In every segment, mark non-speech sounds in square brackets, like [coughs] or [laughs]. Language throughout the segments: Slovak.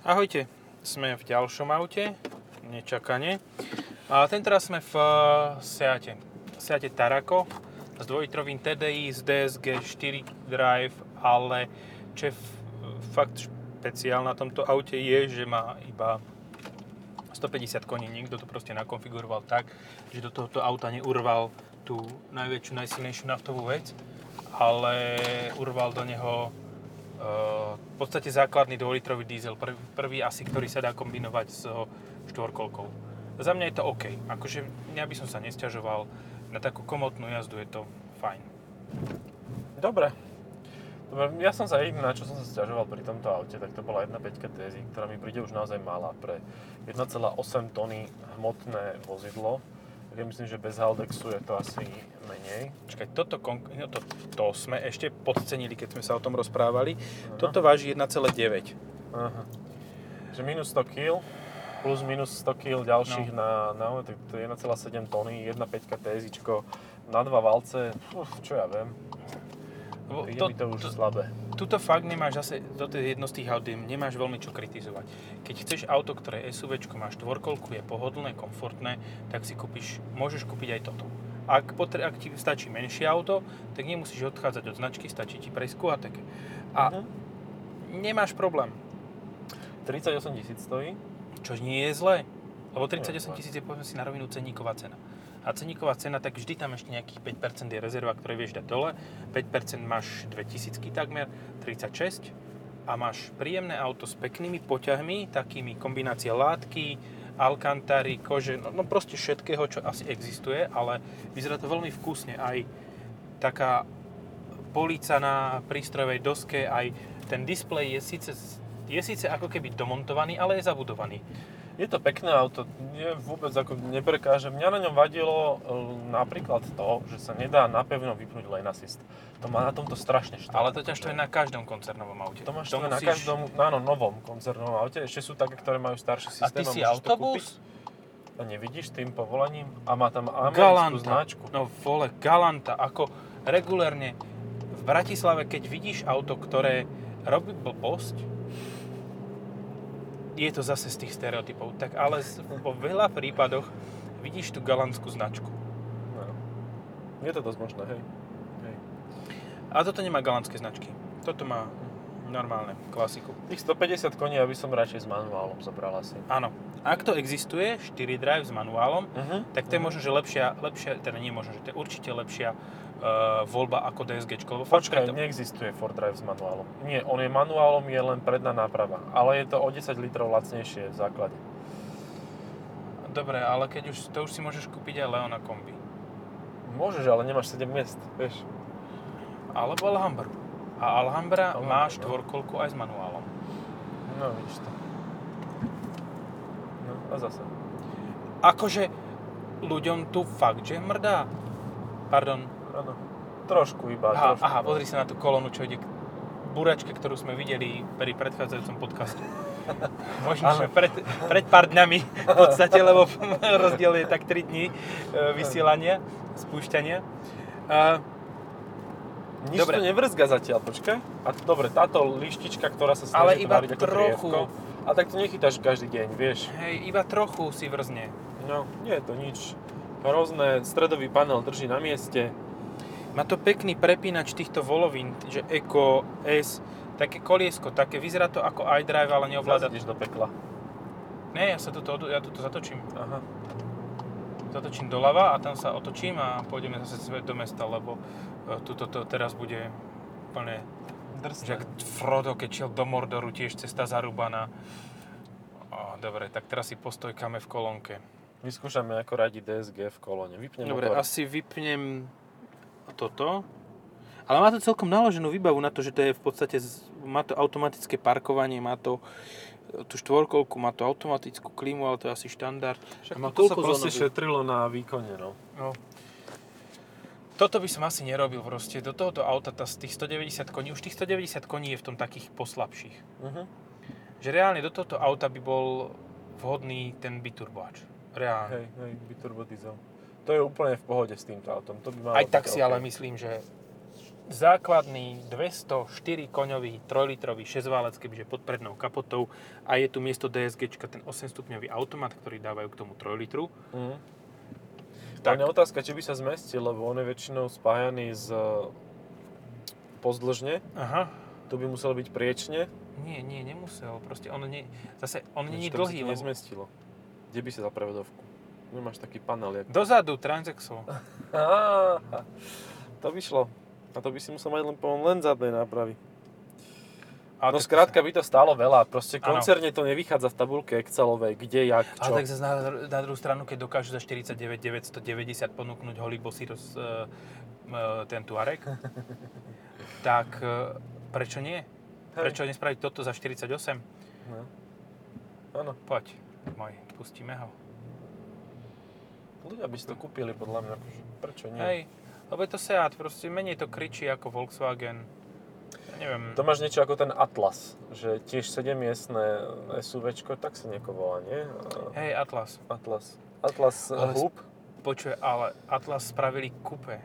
Ahojte, sme v ďalšom aute, nečakane. A tentoraz sme v eh, Seate. Seate Tarako s dvojitrovým TDI, z DSG 4 Drive, ale čo je fakt špeciál na tomto aute je, že má iba 150 koní. Niekto to proste nakonfiguroval tak, že do tohoto auta neurval tú najväčšiu, najsilnejšiu naftovú vec, ale urval do neho v podstate základný 2-litrový diesel, prvý, asi, ktorý sa dá kombinovať s štvorkolkou. Za mňa je to OK. Akože ja by som sa nesťažoval. Na takú komotnú jazdu je to fajn. Dobre. Dobre, ja som sa jediný, na čo som sa sťažoval pri tomto aute, tak to bola 1.5 TSI, ktorá mi príde už naozaj malá pre 1,8 tony hmotné vozidlo. Ja myslím, že bez Haldexu je to asi menej. Čakaj, toto, kon- no to, to sme ešte podcenili, keď sme sa o tom rozprávali. Toto váži 1,9. Aha. Že minus 100 kg, plus minus 100 kg ďalších No. na, na, to je 1,7 tony, 1.5 TSIčko, na dva valce, uf, čo ja viem, Lebo príde mi to už slabé. Tuto fakt nemáš zase, toto je jedno z tých aut, nemáš veľmi čo kritizovať. Keď chceš auto, ktoré je SUV, má štvorkolku, je pohodlné, komfortné, tak si kúpiš, môžeš kúpiť aj toto. Ak, potre, ak ti stačí menšie auto, tak nemusíš odchádzať od značky, stačí ti prejsť ku Ateke. A Mhm. nemáš problém, 38 tisíc stojí, čo nie je zlé. Lebo Nie je 38 zlé. tisíc je povedzme si na rovinu ceníková cena. A ceníková cena, tak vždy tam ešte nejakých 5% je rezerva, ktoré vieš dať dole. 5% máš 2000 takmer, 36 a máš príjemné auto s peknými poťahmi, takými kombinácia látky, alkantary, kože, no, no proste všetkého, čo asi existuje, ale vyzerá to veľmi vkusne. Aj taká polica na prístrojovej doske, aj ten displej je síce, je síce ako keby domontovaný, ale je zabudovaný. Je to pekné auto, nie, vôbec ako neprekáže. Mňa na ňom vadilo e, napríklad to, že sa nedá napevno vypnúť lane assist. To má na tomto strašne štát. Ale to ťaž to je na každom koncernovom aute. To máš to na každom, no áno, novom koncernovom aute. Ešte sú také, ktoré majú starší A systém. ty si autobus? A nevidíš tým povolaním? A má tam americkú značku. No vole, Galanta. Ako regulérne v Bratislave, keď vidíš auto, ktoré robí blbosť, je to zase z tých stereotypov. Tak ale vo veľa prípadoch vidíš tú galantskú značku. No. Je to dosť možné, hej. hej. A toto nemá galantské značky. Toto má normálne, klasiku. Tých 150 koní ja by som radšej s manuálom zobral asi. Áno. Ak to existuje, 4 drive s manuálom, Uh-huh. tak to je možno, že lepšia, lepšia teda nie možno, že to je určite lepšia uh, voľba ako DSG. Lebo Počkaj, to, neexistuje Ford Drive s manuálom. Nie, on je manuálom, je len predná náprava. Ale je to o 10 litrov lacnejšie v základe. Dobre, ale keď už, to už si môžeš kúpiť aj Leona kombi. Môžeš, ale nemáš 7 miest, vieš. Alebo Alhambru. A Alhambra Alhambra, má no. štvorkolku aj s manuálom. No, vidíš to. No, a zase. Akože ľuďom tu fakt, že mrdá. Pardon. Áno. Trošku iba, Aha, trošku. aha, pozri sa na tú kolónu, čo ide k buračke, ktorú sme videli pri predchádzajúcom podcaste. [laughs] Možno, že pred, pred pár dňami v podstate, lebo [laughs] rozdiel je tak 3 dní e, vysielania, spúšťania. A, Nič Dobre. to nevrzga zatiaľ, počkaj. A dobre, táto lištička, ktorá sa Ale snaží iba tvariť ako trochu. A tak to nechytáš každý deň, vieš. hej, iba trochu si vrzne. No, nie je to nič. Hrozné, stredový panel drží na mieste. Má to pekný prepínač týchto volovín, že Eco, S, také koliesko, také, vyzerá to ako iDrive, ale neovláda. Zase ideš do pekla. Nie, ja sa tuto, odu- ja tuto zatočím. Aha. Zatočím doľava a tam sa otočím a pôjdeme zase do mesta, lebo e, tuto to teraz bude úplne, že ak Frodo, keď šiel do Mordoru, tiež cesta zarúbaná. Ó, dobre, tak teraz si postojkáme v kolónke. Vyskúšame ako radi DSG v kolóne. Vypnem Dobre, motor. asi vypnem toto. Ale má to celkom naloženú výbavu na to, že to je v podstate, má to automatické parkovanie, má to e, tú štvorkolku, má to automatickú klímu, ale to je asi štandard. Však A má toto sa proste zónovú? šetrilo na výkone, no. No. Toto by som asi nerobil proste. Do tohoto auta tá, z tých 190 koní, už tých 190 koní je v tom takých poslabších. Uh-huh. Že reálne do tohoto auta by bol vhodný ten biturboač. Reálne. Hej, hej, biturbo diesel. To je úplne v pohode s týmto autom. To by malo Aj tak si OK. ale myslím, že základný 204 koňový 3-litrový 6-válec, kebyže pod prednou kapotou a je tu miesto DSG ten 8-stupňový automat, ktorý dávajú k tomu 3 litru. Mhm. Tak. Je otázka, či by sa zmestil, lebo on je väčšinou spájaný z pozdĺžne. Aha. Tu by musel byť priečne. Nie, nie, nemusel. Proste on nie, zase on nie je to by sa dlhý, nezmestilo. Kde by si za prevodovku? Nemáš taký panel, jak... dozadu Transexol. [laughs] Á, to by šlo. A to by si musel mať len, len zadnej nápravy. A No tak- skrátka by to stálo veľa. Proste koncerne to nevychádza v tabulke Excelovej, kde, jak, čo. tak zase na, na druhú stranu, keď dokážu za 49 990 ponúknuť holý bosý roz, uh, ten Tuareg, [laughs] tak uh, prečo nie? Hej. Prečo nespraviť toto za 48? No. Áno, Poď, môj, pustíme ho. Ľudia by si to kúpili podľa mňa. akože Prečo nie? Hej, lebo je to Seat, proste menej to kričí ako Volkswagen. Ja neviem, To máš niečo ako ten Atlas, že tiež 7-miestne SUVčko, tak sa nieko volá, nie? hej Atlas, Atlas. Atlas Ale- Hub? počuje, ale Atlas spravili kupé.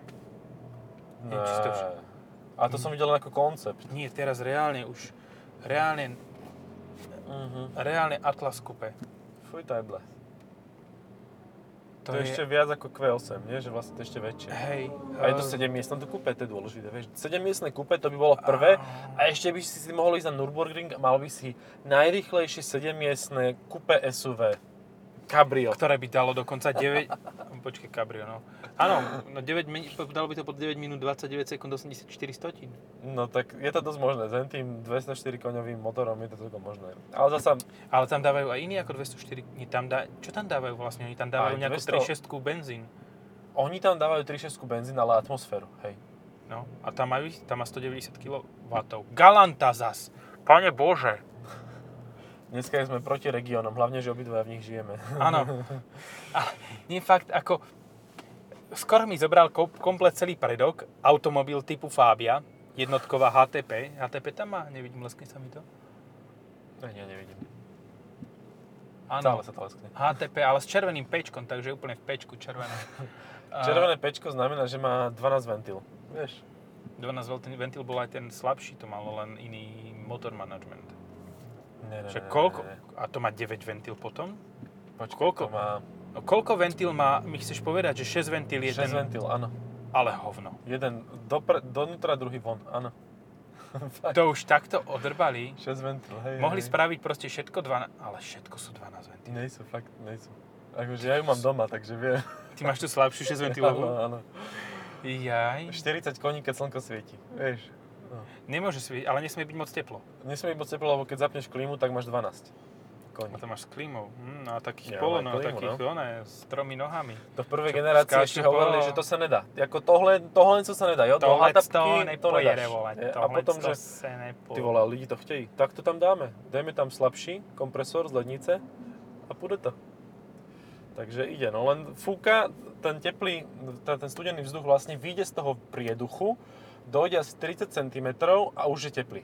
Nie, či si to vš- A to som videl ako koncept. Nie, teraz reálne už, reálne, Mhm. reálne Atlas kupé. Fuj, tajble. To, To, je ešte viac ako Q8, nie? Že vlastne to je ešte väčšie. Hej. A je to eh, 7 miestne, to kúpe, to je dôležité, vieš. 7 miestne kúpe, to by bolo prvé. A ešte by si si mohol ísť na Nürburgring a mal by si najrýchlejšie 7 miestne kúpe SUV. Cabrio. ktoré by dalo dokonca 9... [laughs] Počkej, Cabrio, no. Áno, no 9, min- dalo by to pod 9 minút 29 sekúnd 84 stotín. No tak je to dosť možné, s tým 204 koňovým motorom je to celkom možné. Ale zasa, Ale tam dávajú aj iný ako 204... Nie, tam dá, čo tam dávajú vlastne? Oni tam dávajú Aj nejakú 200. 3.6 benzín. oni tam dávajú 3.6 benzín, ale atmosféru, hej. No, a tam, majú, tam má 190 kW. Galanta zas. Pane Bože. Dneska sme proti regiónom, hlavne, že obidva v nich žijeme. Áno. A nie fakt, ako... Skoro mi zobral ko- komplet celý predok, automobil typu Fabia, jednotková HTP. HTP tam má? Nevidím, leskne sa mi to. Ne, ja nevidím. Áno. Stále sa to leskne. HTP, ale s červeným pečkom, takže úplne v pečku červené. [laughs] Červené pečko znamená, že má 12 ventil. Vieš? 12 ventil, ventil bol aj ten slabší, to malo len iný motor management. Nie, Že nie, koľko? nie. A to má 9 ventil potom? Počkaj, koľko? Má No, koľko ventil má, mi chceš povedať, že 6 ventil je 6 ten... ventil, áno. Ale hovno. Jeden dopre, donútra, druhý von, áno. [laughs] To už takto odrbali. 6 ventil, hej. Mohli hej. spraviť proste všetko 12, ale všetko sú 12 ventil. Nejsú, fakt, nejsú. Akože ja ju mám doma, takže viem. Ty máš tú slabšiu 6 ventilovú? [laughs] Áno, áno. Jaj. 40 koní, keď slnko svieti, vieš. No. Nemôže svietiť, ale nesmie byť moc teplo. Nesmie byť moc teplo, lebo keď zapneš klímu, tak máš 12 koní. A to máš s klímou. Hm, a takých Ja polo, no, klímu, takých, no. one, s tromi nohami. To v prvej generácii ešte hovorili, po- že to sa nedá. Jako tohle, tohle co sa nedá, jo? Tohle to to nepojede, vole. A potom, to že ty vole, lidi to chtějí. Tak to tam dáme. Dajme tam slabší kompresor z lednice a půjde to. Takže ide, no len fúka ten teplý, ten, ten studený vzduch vlastne vyjde z toho prieduchu, dojde asi 30 cm a už je teplý.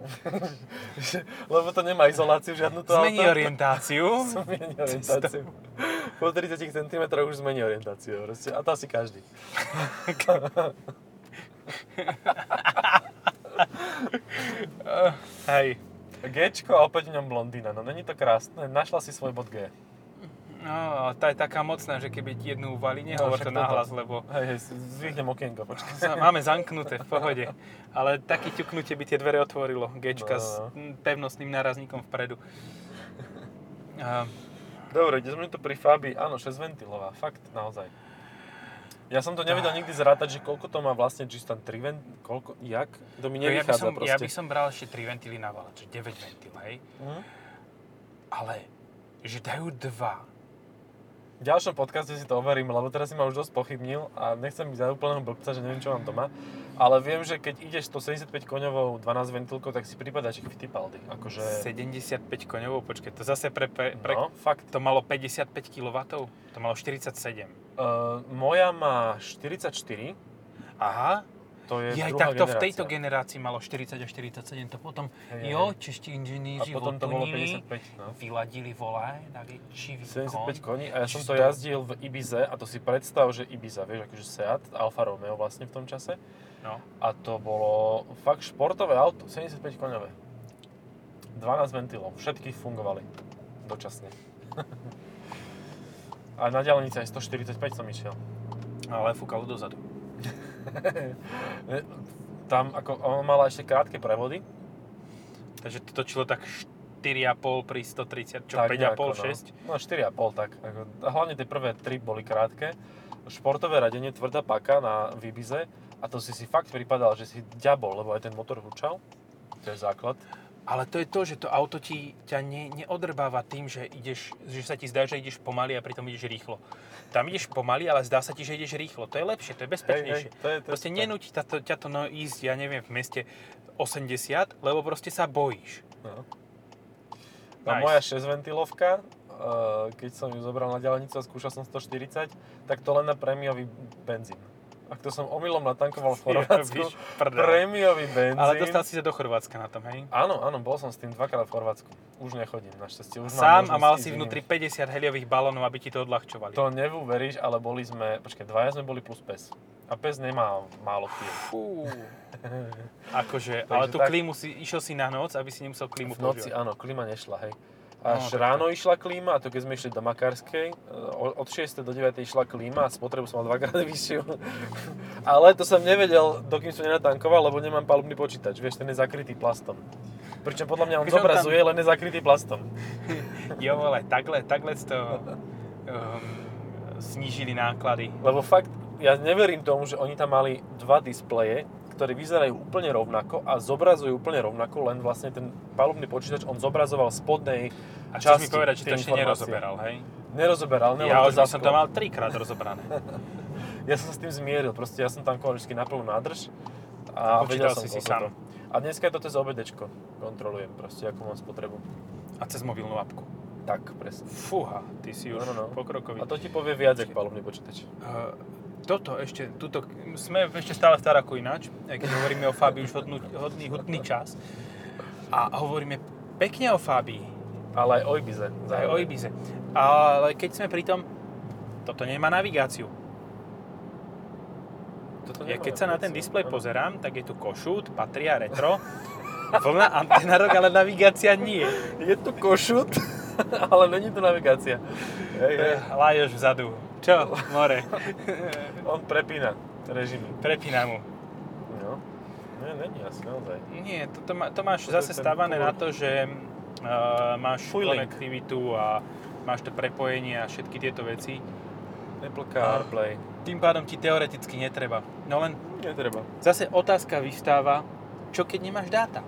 [laughs] Lebo to nemá izoláciu žiadnu to Zmení auto. orientáciu. [laughs] Zmení orientáciu. Po 30 cm už zmení orientáciu. Proste. A to asi každý. [laughs] Hej. Gčko a opäť v ňom blondína. No není to krásne. Našla si svoj bod G. No, tá je taká mocná, že keby ti jednu uvali, nehovor však to nahlas, lebo Hej, hej, zvýhnem okienko, počkaj. sa- máme zamknuté v pohode. Ale také ťuknutie by tie dvere otvorilo. Gčka No, s no. mm, pevnostným nárazníkom vpredu. A, Dobre, kde sme to pri Fabii? Áno, 6 ventilová, fakt, naozaj. Ja som to nevedel nikdy zrátať, že koľko to má vlastne, či tam 3 vent... Koľko, jak? To mi ja, by nevychádza som, proste. ja by som bral ešte 3 ventily na vala, čiže 9 ventil, hej. Hm? Ale, že dajú dva. V ďalšom podcaste si to overím, lebo teraz si ma už dosť pochybnil a nechcem byť za úplného blbca, že neviem, čo mám doma. Ale viem, že keď ideš 175 koňovou 12 ventilkou, tak si prípadaš jak Fittipaldi. Akože... 75 koňovou, počkaj, to zase pre, pre, pre No, fakt. to malo 55 kW, to malo 47. Uh, moja má 44, Aha, to je je aj druhá takto v tejto generácii malo 40 a 47, to potom, Hej, jo, čeští A inžiníri potom to bolo odplnili, 55, no. vyladili volaj na väčší 75 výkon. koní a ja som to Čisto- jazdil v Ibize a to si predstav, že Ibiza, vieš, akože Seat, Alfa Romeo vlastne v tom čase. No. A to bolo fakt športové auto, 75 koňové. 12 ventilov, všetky fungovali dočasne. [laughs] A na diálnici aj 145 som išiel. Ale fúkalo dozadu. [laughs] [laughs] Tam ako, on mala ešte krátke prevody. Takže to točilo tak 4,5 pri 130, čo tak 5,5, nejako, 6. No, no 4,5 tak. Ako, hlavne tie prvé tri boli krátke. Športové radenie, tvrdá paka na Vibize. A to si si fakt pripadal, že si ďabol, lebo aj ten motor hučal. To je základ. Ale to je to, že to auto ti ťa ne, neodrbáva tým, že, ideš, že sa ti zdá, že ideš pomaly a pritom ideš rýchlo. Tam ideš pomaly, ale zdá sa ti, že ideš rýchlo. To je lepšie, to je bezpečnejšie. Hej, hej, to je- to proste nenúti ťa to, ťa to no, ísť, ja neviem, v meste 80, lebo proste sa bojíš. No. Nice. Moja 6 ventilovka, keď som ju zobral na diaľnicu a skúšal som 140, tak to len na prémiový benzín. Ak to som omylom natankoval v [laughs] Chorvátsku, prémiový benzín. Ale dostal si sa do Chorvátska na tom, hej? Áno, áno, bol som s tým dvakrát v Chorvátsku. Už nechodím, našťastie. Už Sám a mal si vnútri iným. 50 heliových balónov, aby ti to odľahčovali. To neuveríš, ale boli sme, počkaj, dvaja sme boli plus pes. A pes nemá málo. Fú. [laughs] Akože, ale tú tak- klímu si, išiel si na noc, aby si nemusel klímu V noci, používať. áno, klíma nešla, hej. No, Až to- ráno išla klíma, a to keď sme išli do Makárskej, e, od 6. do 9. išla klíma a spotrebu som mal dvakrát [laughs] vyššiu. Ale to som nevedel, dokým som nenatankoval, lebo nemám palubný počítač, vieš, ten je zakrytý plastom. Pričom podľa mňa on Takže on tam- zobrazuje, len je zakrytý plastom. [laughs] Jo, ale takhle, takhle to um, snížili náklady. Lebo fakt, ja neverím tomu, že oni tam mali dva displeje, ktoré vyzerajú úplne rovnako a zobrazujú úplne rovnako, len vlastne ten palubný počítač, on zobrazoval spodnej A chceš mi časti povedať, že to ešte nerozoberal, hej? Nerozoberal, ne, Ja už som to mal trikrát rozobrané. [laughs] Ja som sa s tým zmieril, proste ja som tam vždy na plnú nádrž a vedel Počítal som si si sám. A dneska je to cez OBDčko. Kontrolujem proste, akú mám spotrebu. A cez mobilnú apku. Tak, presne. Fúha, ty si už No, no, no. pokrokový. A to ti povie viac, ako palubný počítač. Uh, toto ešte, tuto, sme ešte stále v Taraku ináč, keď hovoríme o Fábii už hodnú, hodný, hutný čas. A hovoríme pekne o Fábii, Ale aj o Ibize. aj o. Ibize. Ale keď sme pri tom, toto nemá navigáciu. Toto Ja keď sa na ten displej pozerám, tak je tu košút, patria, retro, vlna, antenárok, ale navigácia nie. Je tu košut, [laughs] ale není tu navigácia. Hej, hej. Lajoš vzadu. Čo, more? [laughs] On prepína režimy. Prepína mu. No. Nie, není asi naozaj. Nie, to, to, má, to máš je zase core. na to, že uh, máš Fueling. konektivitu a máš to prepojenie a všetky tieto veci. Apple CarPlay. Tým pádom ti teoreticky netreba. No len Netreba. zase otázka vystáva, čo keď nemáš dáta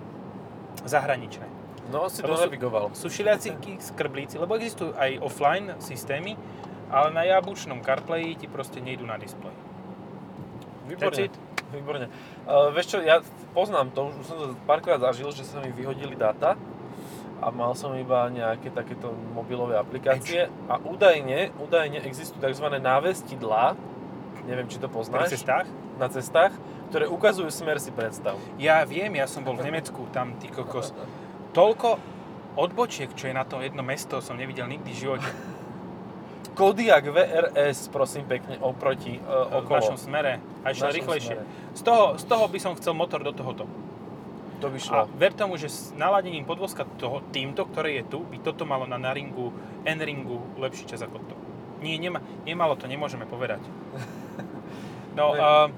zahraničné. No, si to Lebo sú- navigoval. Sú šiliaci skrblíci, lebo existujú aj offline systémy, ale na jabučnom CarPlay ti proste nejdú na displej. Výborne. Výborne. Uh, vieš čo, ja poznám to, už som to párkrát zažil, že sa mi vyhodili dáta a mal som iba nejaké takéto mobilové aplikácie a údajne, údajne existujú tzv. návestidlá, neviem, či to poznáš, cestách? na cestách, ktoré ukazujú smer si predstav. Ja viem, ja som bol v Nemecku, tam ty kokos. [laughs] Toľko odbočiek, čo je na to jedno mesto, som nevidel nikdy v živote. Kodiak VRS, prosím pekne, oproti, uh, V okolo. našom smere. A V našom rýchlejšie. smere. Z toho, z toho by som chcel motor do tohoto. To by šlo. A ver tomu, že s naladením podvozka toho, týmto, ktoré je tu, by toto malo na Naringu, N-Ringu lepší čas ako to. Nie, nema, nemalo to, nemôžeme povedať. [laughs] No, uh,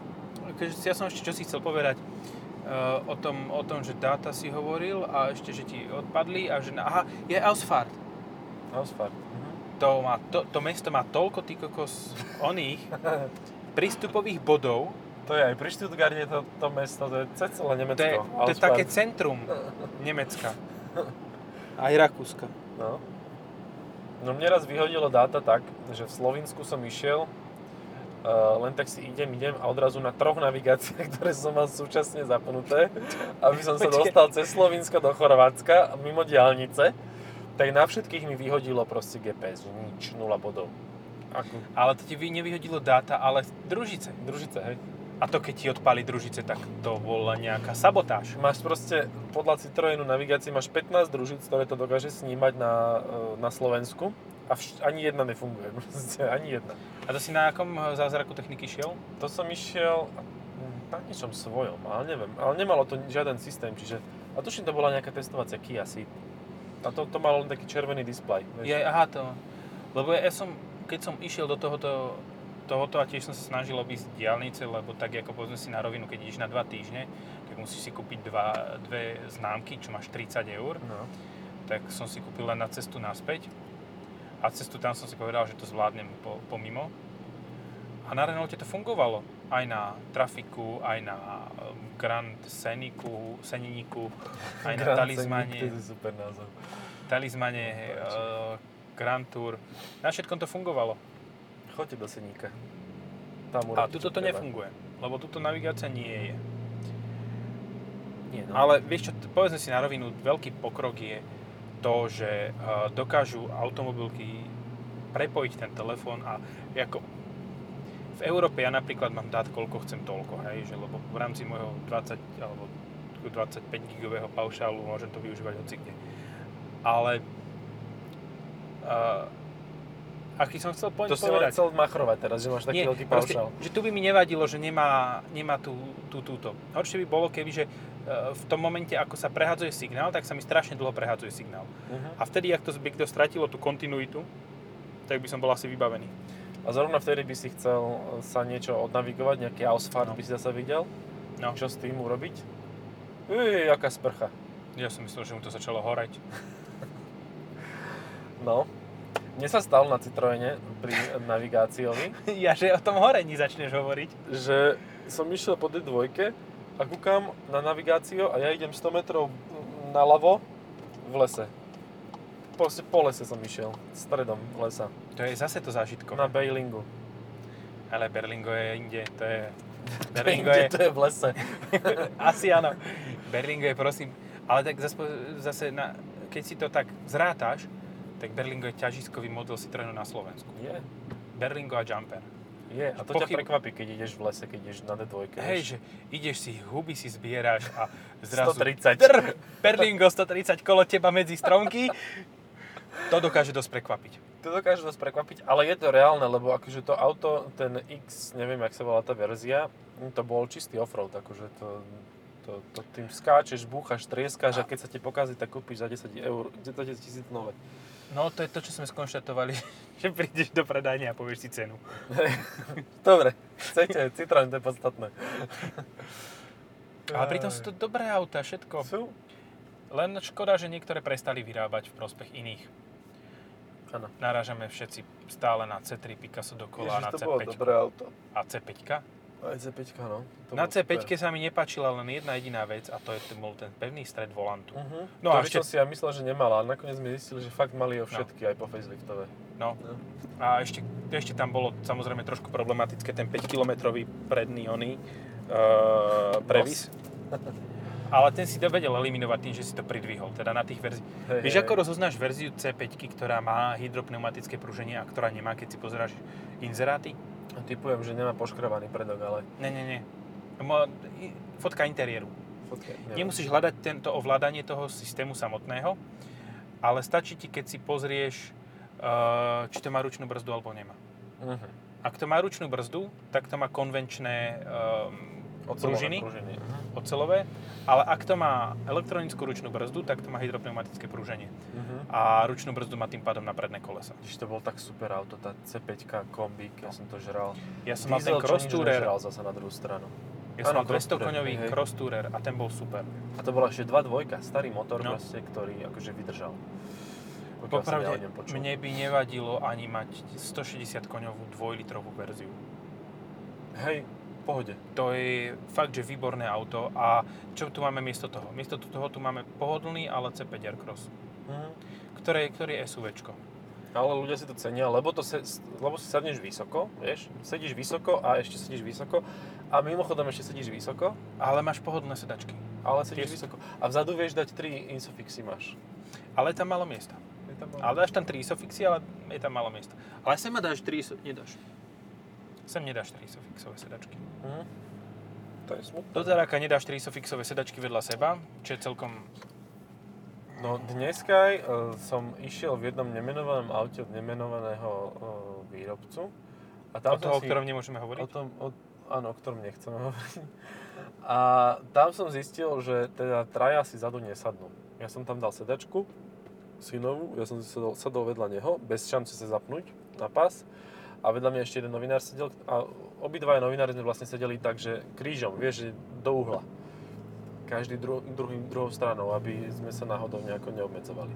keďže ja som ešte čo si chcel povedať o, tom, o tom, že dáta si hovoril a ešte, že ti odpadli a že, aha, je Ausfahrt. Ausfahrt. Mhm. To, má, to, to mesto má toľko ty kokos oných [laughs] prístupových bodov, To je aj pri Stuttgarte to, to mesto, to je celé Nemecko. to je, to je také centrum Nemecka. Aj Rakúska. No. No mne raz vyhodilo dáta tak, že v Slovensku som išiel, len tak si idem, idem a odrazu na troch navigáciách, [laughs] ktoré som mal súčasne zapnuté, aby som sa dostal cez Slovinsko do Chorvátska mimo diálnice, tak na všetkých mi vyhodilo proste GPS, že nič, nula bodov. Ako Ale to ti vy- nevyhodilo dáta, ale družice. družice, hej. A to keď ti odpali družice, tak to bola nejaká sabotáž. Máš proste, podľa Citroenu navigácie máš 15 družíc, ktoré to dokáže snímať na, e, na Slovensku a vš- ani jedna nefunguje, [laughs] proste, ani jedna. A to si na akom eh, zázraku techniky šiel? To som išiel, hm, na niečom svojom, ale neviem. Ale nemalo to žiaden systém, čiže... A tuším, to bola nejaká testovacia Kia Ceed. A to, to malo len taký červený displej. Je, aha, to. Lebo ja, ja som, keď som išiel do tohoto, tohoto a tiež som sa snažil obísť diálnice, lebo tak ako povedzme si na rovinu, keď ideš na dva týždne, tak musíš si kúpiť dva, dve známky, čo máš 30 eur, No. tak som si kúpil len na cestu naspäť. A cestu tam som si povedal, že to zvládnem po, pomimo. A na Renaulte to fungovalo. Aj na Trafiku, aj na um, Grand Sceniku, Seniniku, aj na Grand Talizmane. Scenic, To je super názov. Talizmane, uh, Grand Tour. Na všetkom to fungovalo. Choďte do Seníka. Tam A tuto to treba. nefunguje, lebo tuto navigácia nie je. Nie, no. Ale vieš čo, povedzme si na rovinu, veľký pokrok je to, že uh, dokážu automobilky prepojiť ten telefón a ako v Európe ja napríklad mám dát koľko chcem toľko, hej, že lebo v rámci môjho 20 alebo 25 gigového paušálu môžem to využívať hoci. Ale uh, aký som chcel point To si len povedať, chcel machrovať teraz, že máš taký nie, veľký proste, že tu by mi nevadilo, že nemá, nemá tú, tú, túto. Horšie by bolo, keby, že e, v tom momente, ako sa prehadzuje signál, tak sa mi strašne dlho prehadzuje signál. Uh-huh. A vtedy, ak to by to stratilo tú kontinuitu, tak by som bol asi vybavený. A zrovna vtedy by si chcel sa niečo odnavigovať, nejaký Ausfahrt No. by si zase videl. No. Čo s tým urobiť? Uj, aká sprcha. Ja som myslel, že mu to začalo horeť. No. Mne sa stalo na Citroene pri navigáciovi, [laughs] ja, že o tom horení začneš hovoriť. že som išiel po D2 a kúkam na navigáciu a ja idem 100 metrov naľavo v lese. Proste po lese som išiel, stredom lesa, To je zase to zážitko. na Bailingu. Ale Berlingo je inde, to je... [laughs] Berlingo je... to je v lese. [laughs] Asi áno. Berlingo je prosím... Ale tak zase, zase na, keď si to tak zrátaš, tak Berlingo je ťažiskový model Citroenu na Slovensku. Je, Berlingo a Jumper. je. A to ťa Pochyb- prekvapí, keď ideš v lese, keď ideš na D2. Hej, že ideš si, huby si zbieraš a [laughs] zrazu... 130. Drr, Berlingo 130 kolo teba medzi stromky. To dokáže dosť prekvapiť. To dokáže nás prekvapiť, ale je to reálne, lebo akože to auto, ten X, neviem, jak sa volá tá verzia, to bol čistý offroad, akože to, to, to tým skáčeš, búchaš, trieskáš a keď sa ti pokazí, tak kúpiš za 10 eur, 10 tisíc nové. No to je to, čo sme skonštatovali, [laughs] že prídeš do predajne a povieš si cenu. [laughs] Dobre, chcete, Citroen, to je podstatné. Ale pritom sú to dobré auta, všetko. Sú? Len škoda, že niektoré prestali vyrábať v prospech iných. Áno. Narážame všetci stále na C3 Picasso dokola, na Ježiš, to bolo C5 dobré auto. a C5. Aj C5, no. To Na bolo C5 super. sa mi nepáčila len jedna jediná vec a to je ten, bol ten pevný stred volantu. Uh-huh. No No a to ešte- som si ja myslel, že nemala, ale nakoniec sme zistili, že fakt mali ho všetky, aj po faceliftové. No. No. A ešte, ešte tam bolo samozrejme trošku problematické ten 5-kilometrový predný oný uh, previs. [laughs] Ale ten si to vedel eliminovať tým, že si to pridvihol, teda na tých verziách. Hej, Vieš, hej, ako rozoznáš verziu C5, ktorá má hydropneumatické pruženie a ktorá nemá, keď si pozeráš inzeráty? Typujem, že nemá poškrabaný predok, ale... Ne, ne, ne. Mo- Fotka interiéru. Fotka, neviem. Nemusíš hľadať tento ovládanie toho systému samotného, ale stačí ti, keď si pozrieš, uh, či to má ručnú brzdu alebo nemá. Uh-huh. Ak to má ručnú brzdu, tak to má konvenčné um, pružiny, pružiny. Uh-huh. ocelové, ale ak to má elektronickú ručnú brzdu, tak to má hydropneumatické pruženie. Uh-huh. A ručnú brzdu má tým pádom na predné kolesa. Když to bol tak super auto, tá C5 kombík, ja som to žral. Ja som mal ten Diesel, cross tourer, zase na druhú stranu. ja som Áno, mal cross 200 tourer, koňový cross tourer a ten bol super. A to bola ešte 2.2, starý motor No. proste, ktorý akože vydržal. Som ja Popravde, mne by nevadilo ani mať 160 koňovú 2-litrovú verziu. Hej, pohode. To je fakt, že výborné auto a čo tu máme miesto toho? Miesto toho tu máme pohodlný, ale C5 Aircross, Mhm. ktoré, ktorý je SUVčko. Ale ľudia si to cenia, lebo, to se, lebo si sadneš vysoko, vieš, sedíš vysoko a ešte sedíš vysoko a mimochodom ešte sedíš vysoko, Ale máš pohodlné sedačky. ale sedíš Tiež- vysoko. A vzadu vieš dať 3 Insofixy máš. Ale je tam málo miesta. Je tam Ale dáš tam 3 isofixy, ale je tam málo miesta. Ale sem ma dáš 3 iso... nedáš. Sem nedáš 3 isofixové sedačky. Mhm. To je smutné. Do Taráka nedáš 3 isofixové sedačky vedľa seba, čo je celkom... No dneska uh, som išiel v jednom nemenovanom aute od nemenovaného uh, výrobcu. A O tam toho, o som si, ktorom nemôžeme o hovoriť. tom, o, áno, o ktorom nechceme [laughs] hovoriť. A tam som zistil, že teda traja si zadu nesadnú. Ja som tam dal sedačku, synovú, ja som si sadol, sadol vedľa neho, bez šance sa zapnúť na pás. A vedľa mňa ešte jeden novinár sedel a obidvaja novinári sme vlastne sedeli tak, že krížom, vieš, že do uhla. Každý dru, druhý, druhou stranou, aby sme sa náhodou nejako neobmedzovali.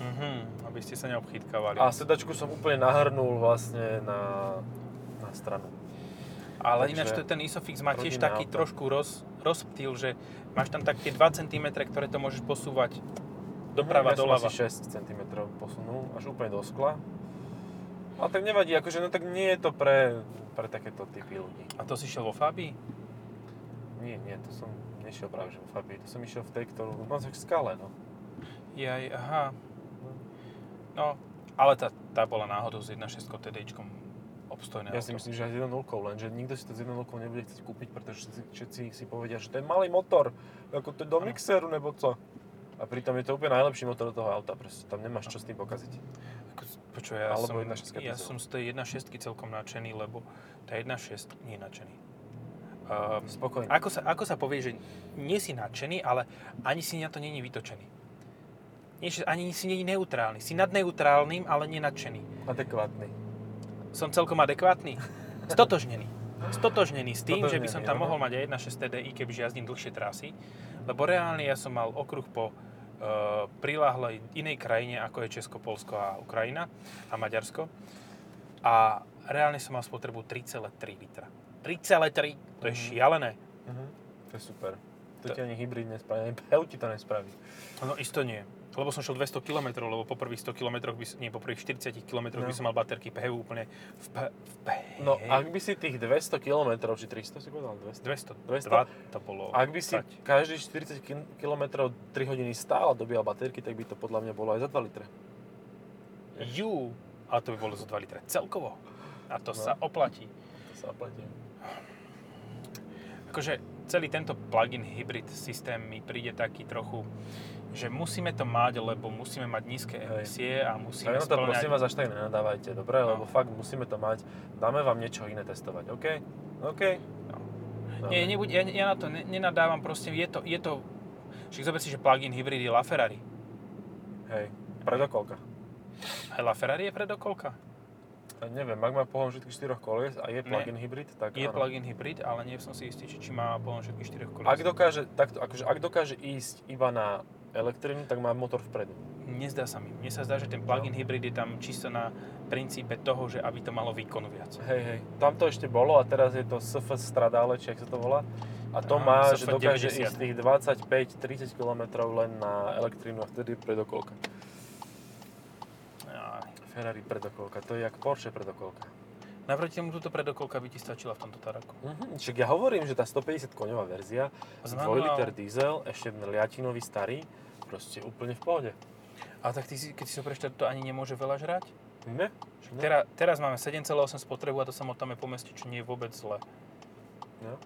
Mhm, aby ste sa neobchytkávali. A sedačku som úplne nahrnul vlastne na, na stranu. Ale Takže ináč to, ten Isofix má tiež taký auto. trošku roz, rozptýl, že máš tam tak tie 2 cm, ktoré to môžeš posúvať doprava, ja som doľava. asi 6 cm posunul, až úplne do skla. A tak nevadí, akože no tak nie je to pre, pre takéto typy ľudí. A to si šiel vo Fabii? Nie, nie, to som nešiel práve že vo Fabii, to som išiel v tej, ktorú, no tak v skale, no. Jaj, aha. No, ale tá, tá bola náhodou s 1.6 TDIčkom obstojné Ja si auto. myslím, že aj s 1.0, lenže nikto si to s 1.0 nebude chcieť kúpiť, pretože všetci, si povedia, že to je malý motor, ako to je do mixéru, nebo co. A pritom je to úplne najlepší motor toho auta, proste tam nemáš čo s tým pokaziť. Ako, Počuj, ja Alebo som, 1.6 ja som z tej 1.6 celkom nadšený, lebo tá 1.6 nie je nadšený. Um, Spokojne. ako, sa, ako sa povie, že nie si nadšený, ale ani si na to není vytočený. Nie, ani si není neutrálny. Si nad neutrálnym, ale nie nadšený. Adekvátny. Som celkom adekvátny. Stotožnený. Stotožnený s tým, že by som Stotožnený, tam áno. mohol mať aj 1.6 TDI, kebyže jazdím dlhšie trasy. Lebo reálne ja som mal okruh po priláhlej inej krajine, ako je Česko, Polsko a Ukrajina a Maďarsko. A reálne som mal spotrebu 3,3 litra. 3,3, to je Mhm. šialené. Mhm. To je super. To ti ani hybrid nespraví, ani PHEV ti to nespraví. No isto nie. Lebo som šiel 200 km, lebo po prvých 100 km, by, nie, po prvých 40 km by No. som mal baterky PHEV úplne v, P, v PHEV. No, ak by si tých 200 km, či 300 si povedal? 200? 200, 200? 2 to bolo. Ak by si stať. každý 40 km 3 hodiny stál a dobíjal baterky, tak by to podľa mňa bolo aj za 2 litre. Jú, ale to by bolo za 2 litre celkovo. A to No. sa oplatí. To sa oplatí. Akože celý tento plug-in hybrid systém mi príde taký trochu, že musíme to mať, lebo musíme mať nízke Hej. emisie a musíme to spĺňať- prosím vás až tak nenadávajte, dobre? No. Lebo fakt musíme to mať. Dáme vám niečo iné testovať, OK? OK? No. Nie, nebuď, ja, ja na to ne, nenadávam, proste je to, je to, však zober si, že plug-in hybrid je LaFerrari. Hej, predokolka. Aj LaFerrari je predokolka? A neviem, ak má pohon všetkých štyroch kolies a je plug-in hybrid, tak Je áno. plug-in hybrid, ale nie som si istý, či, či má pohon všetkých štyroch kolíc. Ak dokáže, takto, akože, ak dokáže ísť iba na elektrínu, tak má motor vpredu. Nezdá sa mi. Mne sa zdá, že ten plug-in hybrid je tam čisto na princípe toho, že aby to malo výkonu viac. Hej, hej. Tam to ešte bolo a teraz je to SF Stradale, či ak sa to volá. A to Áno, má, SF že dokáže 90. ísť tých 25-30 km len na elektrínu a vtedy predokolka. Ferrari predokolka, to je jak Porsche predokolka. Naproti tomu túto predokolka by ti stačila v tomto Taraku. Mhm. Však ja hovorím, že tá 150 koňová verzia, S 2 manuálom. liter diesel, ešte liatinový starý, proste úplne v pohode. A tak ty si, keď si so prečítať, to ani nemôže veľa žrať? Ne? Však Teraz, teraz máme 7,8 spotrebu a to samotné po meste, čo nie je vôbec zle. No.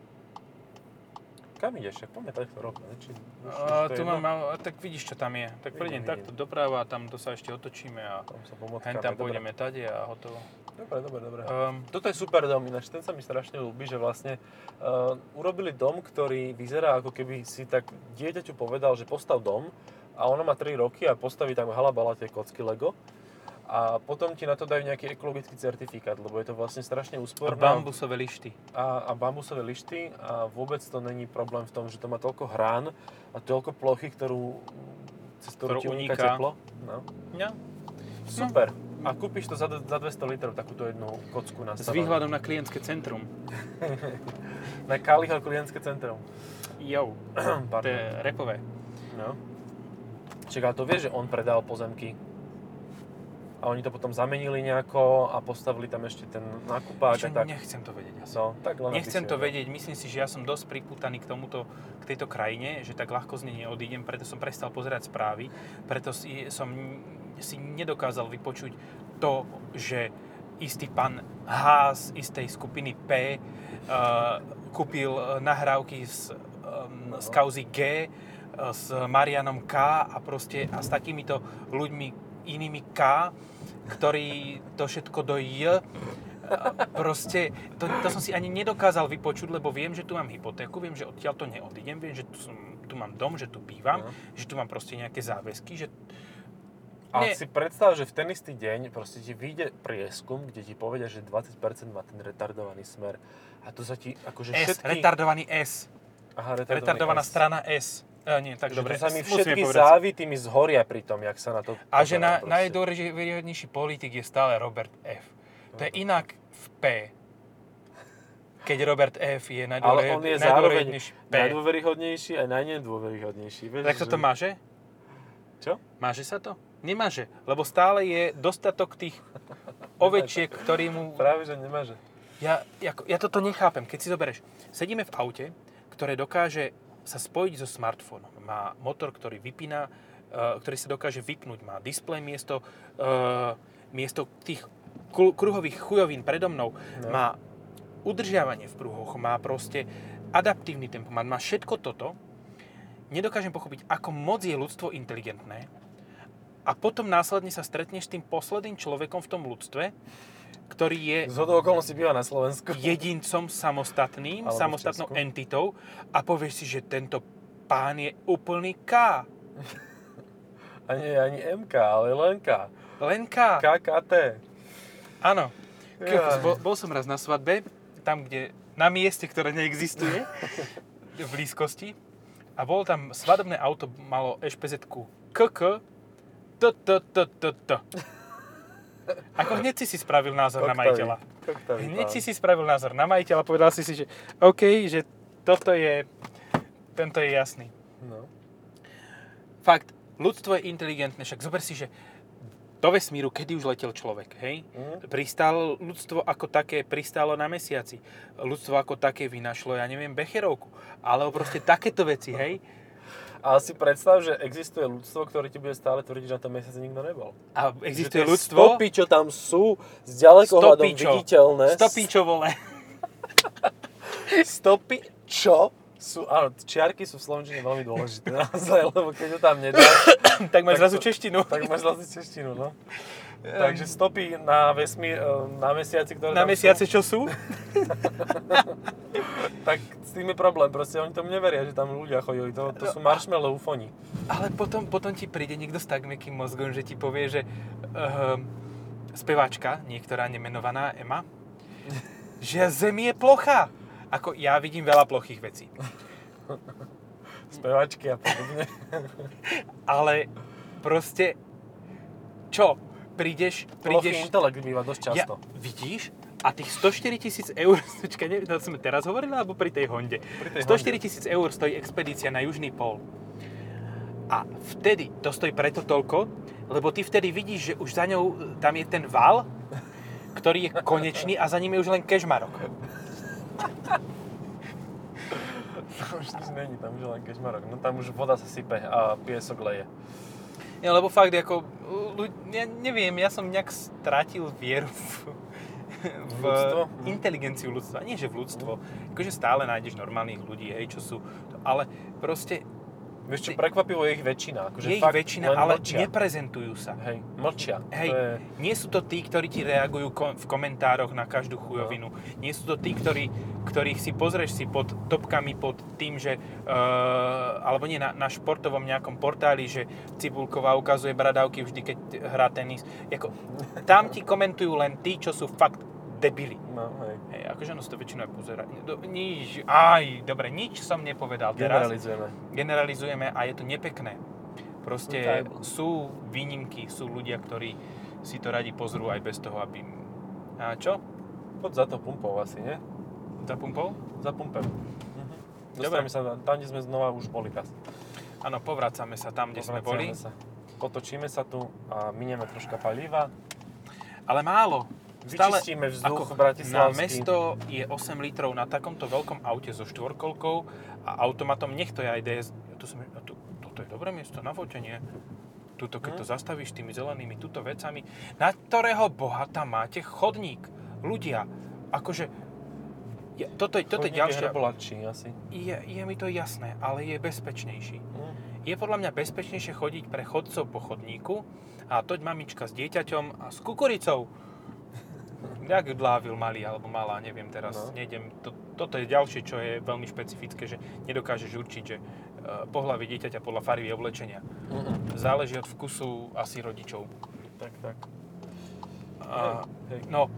Kam ideš? Poďme takto rovno. Či, A, tu mám, a, tak vidíš, čo tam je. Tak prejdem takto doprava tam to sa ešte otočíme a Tam sa hen tam pôjdeme tade a hotovo. Dobre, dobre, dobre. Um, Toto je super dom, ináč ten sa mi strašne ľúbi, že vlastne uh, urobili dom, ktorý vyzerá ako keby si tak dieťaťu povedal, že postav dom a ono má 3 roky a postaví tam halabala tie kocky Lego a potom ti na to dajú nejaký ekologický certifikát, lebo je to vlastne strašne úsporné. bambusové lišty. a, a bambusové lišty a vôbec to není problém v tom, že to má toľko hrán a toľko plochy, ktorú, cez ktorú Ktorú ti uniká teplo. No. Ja. Super. A kúpiš to za, za 200 litrov, takúto jednu kocku na S výhľadom na klientské centrum. [laughs] Na Kaliho klientské centrum. Jo, [clears throat] to je repové. No. Ale to vieš, že on predal pozemky a oni to potom zamenili nejako a postavili tam ešte ten nákupák Čo, a tak. nechcem to vedieť asi. No, tak len Nechcem si to vedel. vedieť, myslím si, že ja som dosť priputaný k tomuto, k tejto krajine, že tak ľahko z nej neodídem, preto som prestal pozerať správy, preto si, som si nedokázal vypočuť to, že istý pán H z istej skupiny P uh, kúpil uh, nahrávky z, um, z kauzy G uh, s Marianom K a proste a s takýmito ľuďmi inými K, ktorí to všetko do J proste, to, to som si ani nedokázal vypočuť, lebo viem, že tu mám hypotéku, viem, že odtiaľ to neodídem, viem, že tu, som, tu mám dom, že tu bývam, No. že tu mám proste nejaké záväzky, že A si predstav, že v ten istý deň proste ti vyjde prieskum, kde ti povedia, že 20% má ten retardovaný smer. A to sa ti akože S, všetky... retardovaný S, Aha, retardovaná S. strana S. E, nie, tak Že dobre, to sa mi všetky závity mi zhoria pri tom, jak sa na to A že na, najdôležitejší politik je stále Robert F. To je inak v P. Keď Robert F je Ale najdôležitejší on je zároveň P. najdôveryhodnejší a najnedôveryhodnejší. Vieš, Tak sa to že- máže? Čo? Máže sa to? Nemáže, lebo stále je dostatok tých ovečiek, ktorí mu... Práve, že nemáže. Ja, ja, ja toto nechápem. Keď si zoberieš, sedíme v aute, ktoré dokáže sa spojiť so smartfónom. Má motor, ktorý vypína, uh, ktorý sa dokáže vypnúť. Má displej miesto, uh, miesto tých kruhových chujovín predo mnou. No. Má udržiavanie v pruhoch, má proste adaptívny tempomat, má všetko toto. Nedokážem pochopiť, ako moc je ľudstvo inteligentné a potom následne sa stretneš s tým posledným človekom v tom ľudstve, ktorý je Z okolností býva na Slovensku. [laughs] jedincom samostatným, Alebo samostatnou entitou a povieš si, že tento pán je úplný K. A [laughs] nie ani MK, ale len K. Len K. KKT. Áno. Kokos, Bol, bol som raz na svadbe, tam, kde, na mieste, ktoré neexistuje, [laughs] v blízkosti. A bolo tam svadobné auto, malo ešpezetku KK, t, t, t, t, t. Ako hneď si si spravil názor na Koktavý. majiteľa. Koktavý Hneď si si spravil názor na majiteľa, povedal si si, že OK, že toto je, tento je jasný. No. Fakt, ľudstvo je inteligentné, však zober si, že do vesmíru, kedy už letel človek, hej? Mhm. Pristálo ľudstvo ako také, pristálo na mesiaci. Ľudstvo ako také vynašlo, ja neviem, becherovku. Alebo proste takéto veci, hej? [laughs] Ale si predstav, že existuje ľudstvo, ktoré ti bude stále tvrdiť, že na tom mesiaci nikto nebol. A Že existuje tie ľudstvo... Stopy, čo tam sú, s ďalekohľadom [laughs] Stopy, čo? viditeľné. Vole. Stopy, čo? Sú, áno, čiarky sú v Slovenčine veľmi dôležité [laughs] naozaj, lebo keď ho tam nedáš, [coughs] tak máš zrazu to- češtinu. tak máš zase češtinu, no. Takže stopy na vesmír, e, na mesiaci, ktoré Na mesiace, sú, čo sú? [laughs] tak s tým je problém, proste oni tomu neveria, že tam ľudia chodili, to, to sú marshmallow ufoni. Ale potom, potom ti príde niekto s tak mäkkým mozgom, že ti povie, že uh, speváčka, niektorá nemenovaná Ema, [laughs] že Zem je plocha. Ako ja vidím veľa plochých vecí. Spevačky a podobne. Ale proste, čo? Prídeš, prídeš... intelekt býva dosť často. Ja, vidíš? A tých 104 tisíc eur, [laughs] počkaj, neviem, to sme teraz hovorili, alebo pri tej Honde? Pri tej 104 tisíc eur stojí expedícia na južný pol. A vtedy to stojí preto toľko, lebo ty vtedy vidíš, že už za ňou tam je ten val, ktorý je konečný a za ním je už len kežmarok. Tam už nič není, tam už len kežmarok. No tam už voda sa sype a piesok leje. Ja, lebo fakt, ako, ja neviem, ja som nejak stratil vieru v, v ľudstvo? inteligenciu ľudstva. Nie, že v ľudstvo. Akože stále nájdeš normálnych ľudí, hej, čo sú, ale proste Vieš čo, prekvapivo je ich väčšina. Akože je ich fakt väčšina, ale mlčia. neprezentujú sa. Hej, mlčia. Hej, To je... nie sú to tí, ktorí ti reagujú ko- v komentároch na každú chujovinu. Nie sú to tí, ktorí, ktorých si pozrieš si pod topkami, pod tým, že... Uh, alebo nie, na, na športovom nejakom portáli, že Cibulková ukazuje bradavky vždy, keď hrá tenis. Jako, tam ti komentujú len tí, čo sú fakt debili. No, hej. Hej, akože ono sa to väčšinou aj pozera. Do, nič, aj, dobre, nič som nepovedal teraz Generalizujeme. generalizujeme a je to nepekné. Proste No, sú výnimky, sú ľudia, ktorí si to radi pozrú aj bez toho, aby... A čo? Poď za to pumpou asi, nie? Zapumpol? Za pumpem. Mhm. Dostaneme Dobre. sa tam, kde sme znova už boli raz. Áno, povracame sa tam, kde sme boli. Sa. Potočíme sa tu a minieme troška paliva. Ale málo. Vyčistíme vzduch na mesto je 8 litrov na takomto veľkom aute so štvorkolkou a automatom, nech to je aj DS. Tu som, tu, toto je dobré miesto na fotenie. Tuto, keď Hm. to zastavíš tými zelenými tuto vecami, na ktorého boha tam máte chodník. Ľudia, akože, je, toto, je- toto je ďalšia... hraboladší asi. Je, je mi to jasné, ale je bezpečnejší. Hm. Je podľa mňa bezpečnejšie chodiť pre chodcov po chodníku a toť mamička s dieťaťom a s kukuricou. Jak dlávil malý alebo malá, neviem teraz, No. nejdem. To, toto je ďalšie, čo je veľmi špecifické, že nedokážeš určiť, že uh, pohlavie dieťaťa podľa farby oblečenia. Mhm. Záleží od vkusu asi rodičov. Tak, tak. A, hej. no,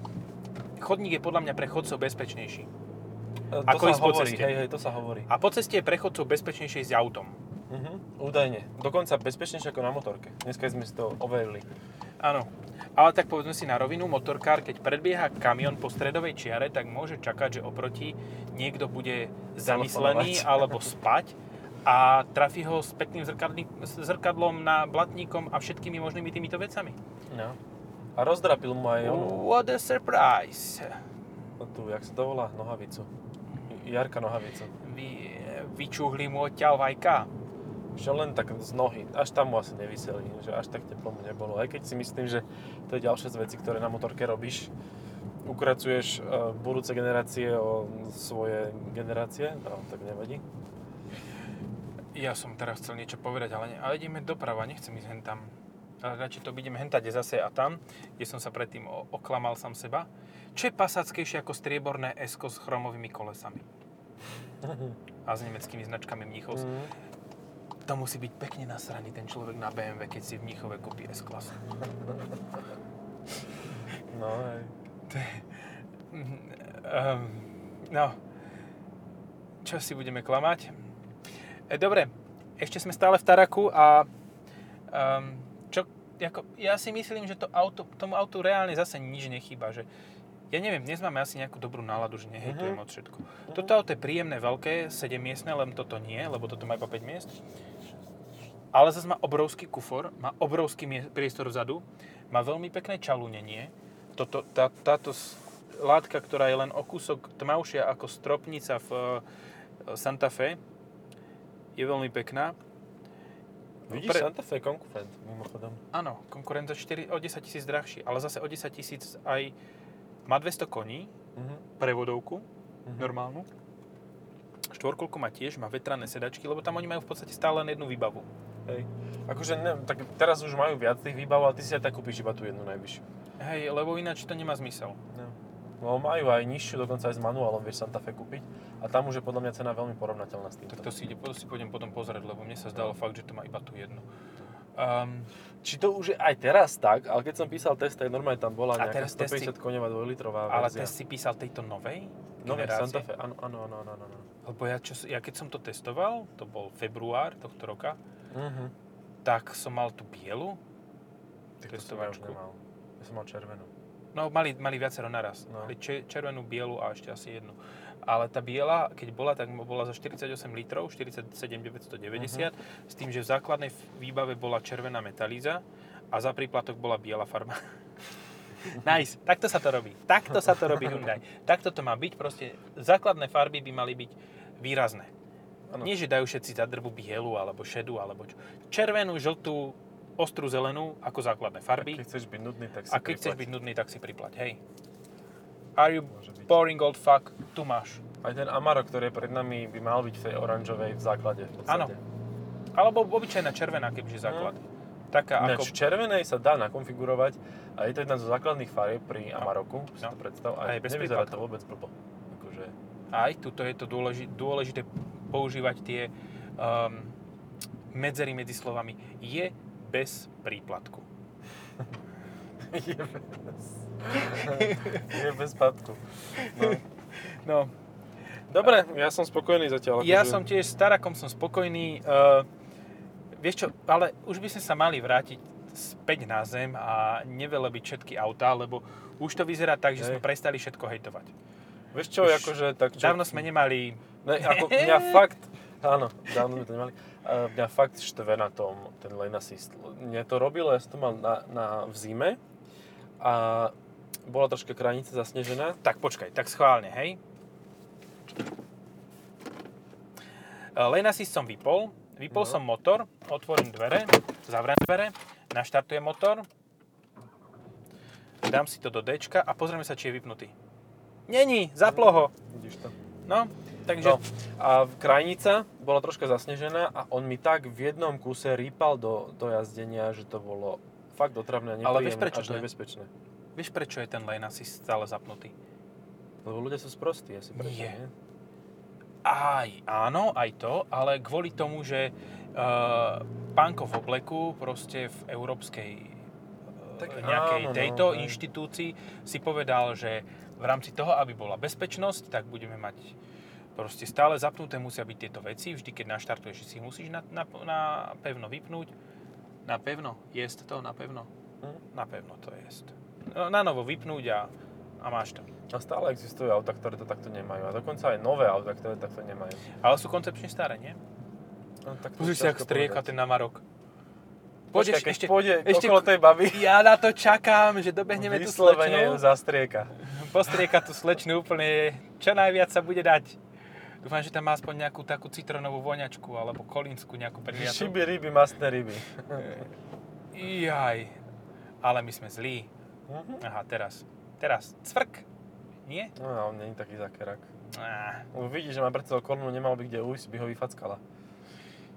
chodník je podľa mňa pre chodcov bezpečnejší. To Ako sa ísť po hovorí, ceste. hej, hej, to sa hovorí. A po ceste je pre chodcov bezpečnejšie s autom. Mhm. Údajne. Dokonca bezpečnejšie ako na motorke. Dneska sme si to overili. Áno. Ale tak povedzme si na rovinu, motorkár, keď predbieha kamión po stredovej čiare, tak môže čakať, že oproti niekto bude zamyslený alebo spať a trafí ho s pekným zrkadlí- s zrkadlom na blatníkom a všetkými možnými týmito vecami. No. A rozdrapil mu aj onu, What a surprise! tú, jak sa to volá, nohavicu. Jarka nohavicu. Vy, vyčúhli mu odtiaľ vajka. Že len tak z nohy, až tam mu asi nevyseli, že až tak teplo mu nebolo. Aj keď si myslím, že to je ďalšia z vecí, ktoré na motorke robíš. Ukracuješ uh, budúce generácie o svoje generácie, no tak nevadí. Ja som teraz chcel niečo povedať, ale, ne, ale ideme doprava, nechcem ísť hen tam. Ale radšej to ideme hentať zase a tam, kde som sa predtým oklamal sám seba. Čo je pasáckejšie ako strieborné Esko s chromovými kolesami? [laughs] A s nemeckými značkami Mnichovs. Mm. To musí byť pekne nasraný ten človek na BMW, keď si v Mnichove kúpi S-klasu. No, hej. Um, no, čo si budeme klamať? E, dobre, ešte sme stále v Taraku a um, čo, ako, ja si myslím, že to auto, tomu autu reálne zase nič nechýba, že ja neviem, dnes máme asi nejakú dobrú náladu, že nehejtujem Mhm. od všetko. Toto auto je príjemné, veľké, 7 miestne, len toto nie, lebo toto má iba 5 miest. Ale zase má obrovský kufor, má obrovský priestor vzadu, má veľmi pekné čalúnenie. Toto, tá, táto látka, ktorá je len o kúsok tmavšia ako stropnica v e, Santa Fe, je veľmi pekná. Vidíš, Pre- Santa Fe je konkurent, mimochodom. Áno, konkurent za 4, o 10 tisíc drahší, ale zase o 10 tisíc aj má 200 koní, Mhm. prevodovku, Mhm. normálnu. Štvorkolku má tiež, má vetrané sedačky, lebo tam oni majú v podstate stále len jednu výbavu. Hej. Akože, ne, tak teraz už majú viac tých výbav, ale ty si aj tak kúpiš iba tú jednu najvyššiu. Hej, lebo ináč to nemá zmysel. No. No majú aj nižšiu, dokonca aj s manuálom vieš Santa Fe kúpiť. A tam už je podľa mňa cena veľmi porovnateľná s týmto. Tak to si, ide, to si pôjdem potom pozrieť, lebo mne sa zdalo fakt, že to má iba tú jednu. Um, Či to už je aj teraz tak, ale keď som písal test, tak normálne tam bola nejaká teraz testy- 150 konevá 2-litrová ale verzia. ty si písal tejto novej generácie? Santa Fe, áno, áno, áno, áno, áno. Lebo ja, čo, ja keď som to testoval, to bol február tohto roka, Mhm. tak som mal tú bielu. Tak to som ja Testovačku. som mal červenú. No, mali, mali viacero naraz. No. Mali če, červenú, bielu a ešte asi jednu. Ale tá biela, keď bola, tak bola za 48 litrov, 47 990, s tým, že v základnej výbave bola červená metalíza a za príplatok bola biela farba. [laughs] nice, takto sa to robí. Takto sa to robí Hyundai. Takto to má byť, proste základné farby by mali byť výrazné. Áno. Nie, že dajú všetci za drbu bielu, alebo šedú, alebo čo. Červenú, žltú, ostrú zelenú ako základné A farby. keď chceš byť nudný, tak si A keď chceš priplať. byť nudný, tak si priplať, hej. Are you boring old fuck? Tu máš. Aj ten Amarok, ktorý je pred nami, by mal byť v tej oranžovej v základe. Áno. Alebo obyčajná červená, kebyže základ. Taká Ináč, ako... v červenej sa dá nakonfigurovať a je to jedna zo základných farieb pri Amaroku, si No. to predstav. A A je bez nevyzerá to vôbec blbo. Akože, Aj tuto je to dôležité, dôležité používať tie um, medzery medzi slovami. Je bez príplatku. [laughs] je bez... [laughs] je bez padku. No. No, Dobre, ja som spokojný zatiaľ. ja akože- som tiež s Tarakom som spokojný. Uh, vieš čo, ale už by sme sa mali vrátiť späť na zem a nevelebiť všetky autá, lebo už to vyzerá tak, že Hej. sme prestali všetko hejtovať. Vieš čo, už akože tak čo... Dávno sme nemali... Ne, ako mňa [laughs] fakt... Áno, dávno sme to nemali. Mňa fakt štve na tom ten lane assist. Mne to robilo, ja som to mal na, na, v zime a bola troška kranica zasnežená. Tak počkaj, tak schválne, hej. E, Lane assist som vypol, vypol No. som motor, otvorím dvere, zavriem dvere, naštartujem motor, dám si to do D a pozrieme sa, či je vypnutý. Není, zaplo ho. Vidíš to? No, takže... No, a krajnica bola troška zasnežená a on mi tak v jednom kuse rýpal do, do jazdenia, že to bolo fakt otravné a Ale vieš, prečo až to je? nebezpečné. Vieš, prečo je ten lane asi stále zapnutý? Lebo ľudia sú sprostí, asi preto, Nie. nie? Aj, áno, aj to, ale kvôli tomu, že uh, pánko v obleku proste v európskej uh, Tak nejakej áno, no, tejto hej. inštitúcii si povedal, že v rámci toho, aby bola bezpečnosť, tak budeme mať proste stále zapnuté musia byť tieto veci. Vždy, keď naštartuješ, si musíš na, na, na pevno vypnúť. Na pevno? Jest to na pevno? Hm. Na pevno to jest. No, Na novo vypnúť a, a máš to. A stále existujú auta, ktoré to takto nemajú. A dokonca aj nové auta, ktoré takto nemajú. Ale sú koncepčne staré, nie? No, tak to Pozri si, ak strieka povedať. ten namarok. Počkaj, keď ešte, pôjde ešte- okolo tej baby, Ja na to čakám, že dobehneme tú vyslovene ju slečnu. zastrieka. Postrieka tú slečnu úplne, čo najviac sa bude dať. Dúfam, že tam má aspoň nejakú takú citronovú voňačku, alebo kolínsku nejakú priliatu. Šiby ryby, masné ryby. [laughs] Jaj. Ale my sme zlí. Mhm. Aha, teraz. Teraz. Cvrk. Nie? No on není taký zakerak. Á, Lebo vidí, že má pred sebou nemal by kde ujsť, by ho vyfackala.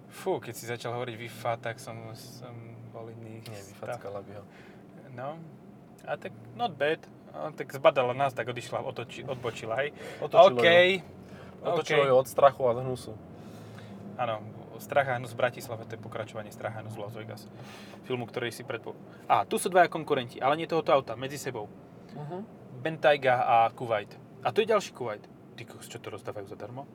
Fú, keď si začal hovoriť Wi-Fi, tak som, som bol iný. Nie, vyfackala by ho. No. A tak not bad. A tak zbadala nás, tak odišla, otoči, odbočila, hej. Otočilo OK. ju. Otočilo OK. ju od strachu a od hnusu. Áno, Strach a hnus v Bratislave, to je pokračovanie Strach a hnus v Las Vegas. Filmu, ktorý si predpo... A, tu sú dvaja konkurenti, ale nie tohoto auta, medzi sebou. Uh-huh. Bentayga a Kuwait. A tu je ďalší Kuwait. Ty čo to rozdávajú zadarmo?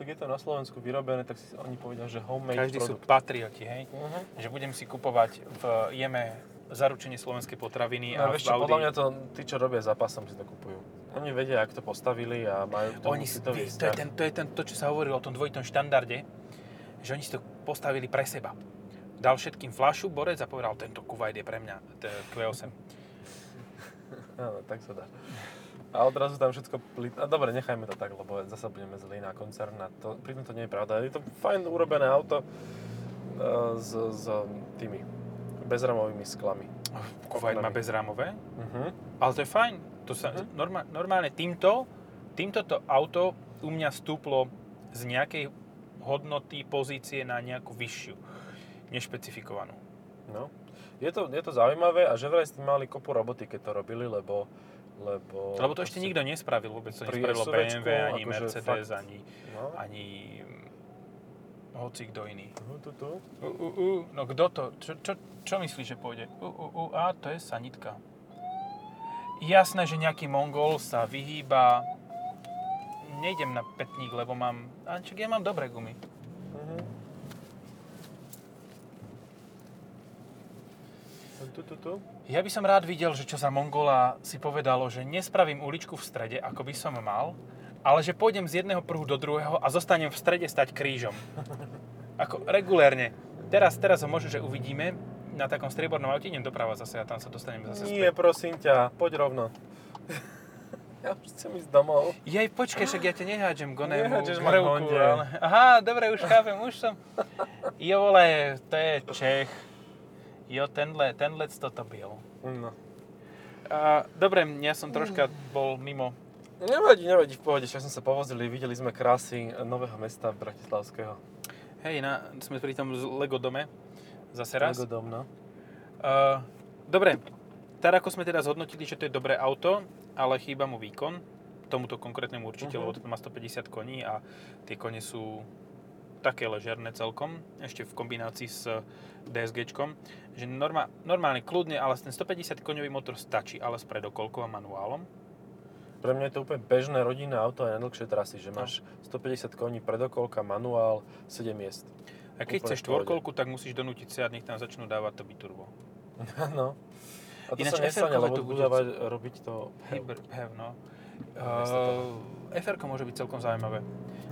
Tak je to na Slovensku vyrobené, tak si oni povedia, že homemade Každý sú produkt. patrioti, hej? Uh-huh. Že budem si kupovať v Jeme zaručenie slovenskej potraviny No, a vieš čo, podľa mňa to tí, čo robia zápasom, si to kupujú. Oni vedia, ak to postavili a majú k tomu Oni, si- citový vie, to, je ten, to je ten, to, čo sa hovorilo o tom dvojitom štandarde, že oni si to postavili pre seba. Dal všetkým flašu, borec a povedal, tento Kuwait je pre mňa, to je Q8. [laughs] Áno, tak sa dá. A odrazu tam všetko plit... A dobre, nechajme to tak, lebo zasa budeme zlí na koncern. A to, pritom to nie je pravda. Je to fajn urobené auto e, s, s tými bezramovými sklami. Kuwait má Oponami. bezrámové, Uh-huh. ale to je fajn. To sa, Mhm. norma, normálne týmto, týmto to auto u mňa stúplo z nejakej hodnoty, pozície na nejakú vyššiu, nešpecifikovanú. No. Je to, je to zaujímavé a že vraj s tým mali kopu roboty, keď to robili, lebo... Lebo, Lebo to ešte nikto nespravil, vôbec to nespravilo BMW, ani akože Mercedes, fakt- ani, No. ani hoci kto iný. Uh, tu, tu. U, u, u, no kto to? Čo, čo, čo myslíš, že pôjde? U, u, u, a to je sanitka. Jasné, že nejaký Mongol sa vyhýba. Nejdem na petník, lebo mám... A čak ja mám dobré gumy. Uh-huh. Tu, tu, tu. Ja by som rád videl, že čo za Mongola si povedalo, že nespravím uličku v strede, ako by som mal, ale že pôjdem z jedného pruhu do druhého a zostanem v strede stať krížom. Ako regulérne. Teraz, teraz ho možno, že uvidíme na takom striebornom aute, idem doprava zase a tam sa dostaneme zase Nie, späť. prosím ťa, poď rovno. [laughs] ja už chcem ísť domov. Jej, počkaj, však ja ťa nehádžem k onému Nehádžeš ma ale... Aha, dobre, už chápem, už som... Jo, vole, to je Čech. Jo, tenhle, tenhle toto byl. No. A, dobre, ja som troška bol mimo. Nevadí, nevadí, v pohode, však sme sa povozili, videli sme krásy nového mesta Bratislavského. Hej, na, sme pri tom z Lego dome. Zase raz. Lego dom, no. Uh, dobre, Tarako sme teda zhodnotili, že to je dobré auto, ale chýba mu výkon. Tomuto konkrétnemu určite, Mhm. lebo toto má 150 koní a tie kone sú také ležerné celkom, ešte v kombinácii s DSGčkom, že norma, normálne, kľudne, ale ten 150 koňový motor stačí, ale s predokolkou a manuálom. Pre mňa je to úplne bežné rodinné auto aj na dlhšie trasy, že No. máš 150 koní, predokolka, manuál, 7 miest. A keď chceš štvorkolku, tak musíš donútiť Seat, nech tam začnú dávať to biturbo. [laughs] no. A to Ináč sa nestane, lebo to budú dávať, robiť to... Hybr, have, no. Uh, fr môže byť celkom zaujímavé.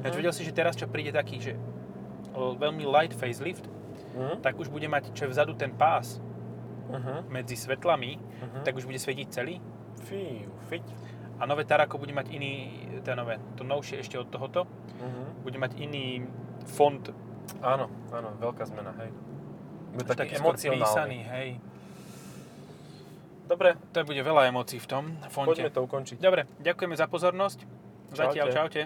Ináč vedel si, že teraz čo príde taký, že veľmi light facelift, Mhm. tak už bude mať, čo je vzadu ten pás Mhm. medzi svetlami, Mhm. tak už bude svetiť celý. Fíu, fiť. A nové Tarako bude mať iný, to nové, to novšie ešte od tohoto, Mhm. bude mať iný font, Áno, áno, veľká zmena, hej. Bude taký, taký emocionálny. písaný, hej. Dobre, To bude veľa emócií v tom fonte. poďme to ukončiť. Dobre, ďakujeme za pozornosť. Zatiaľ, Čaute. čaute.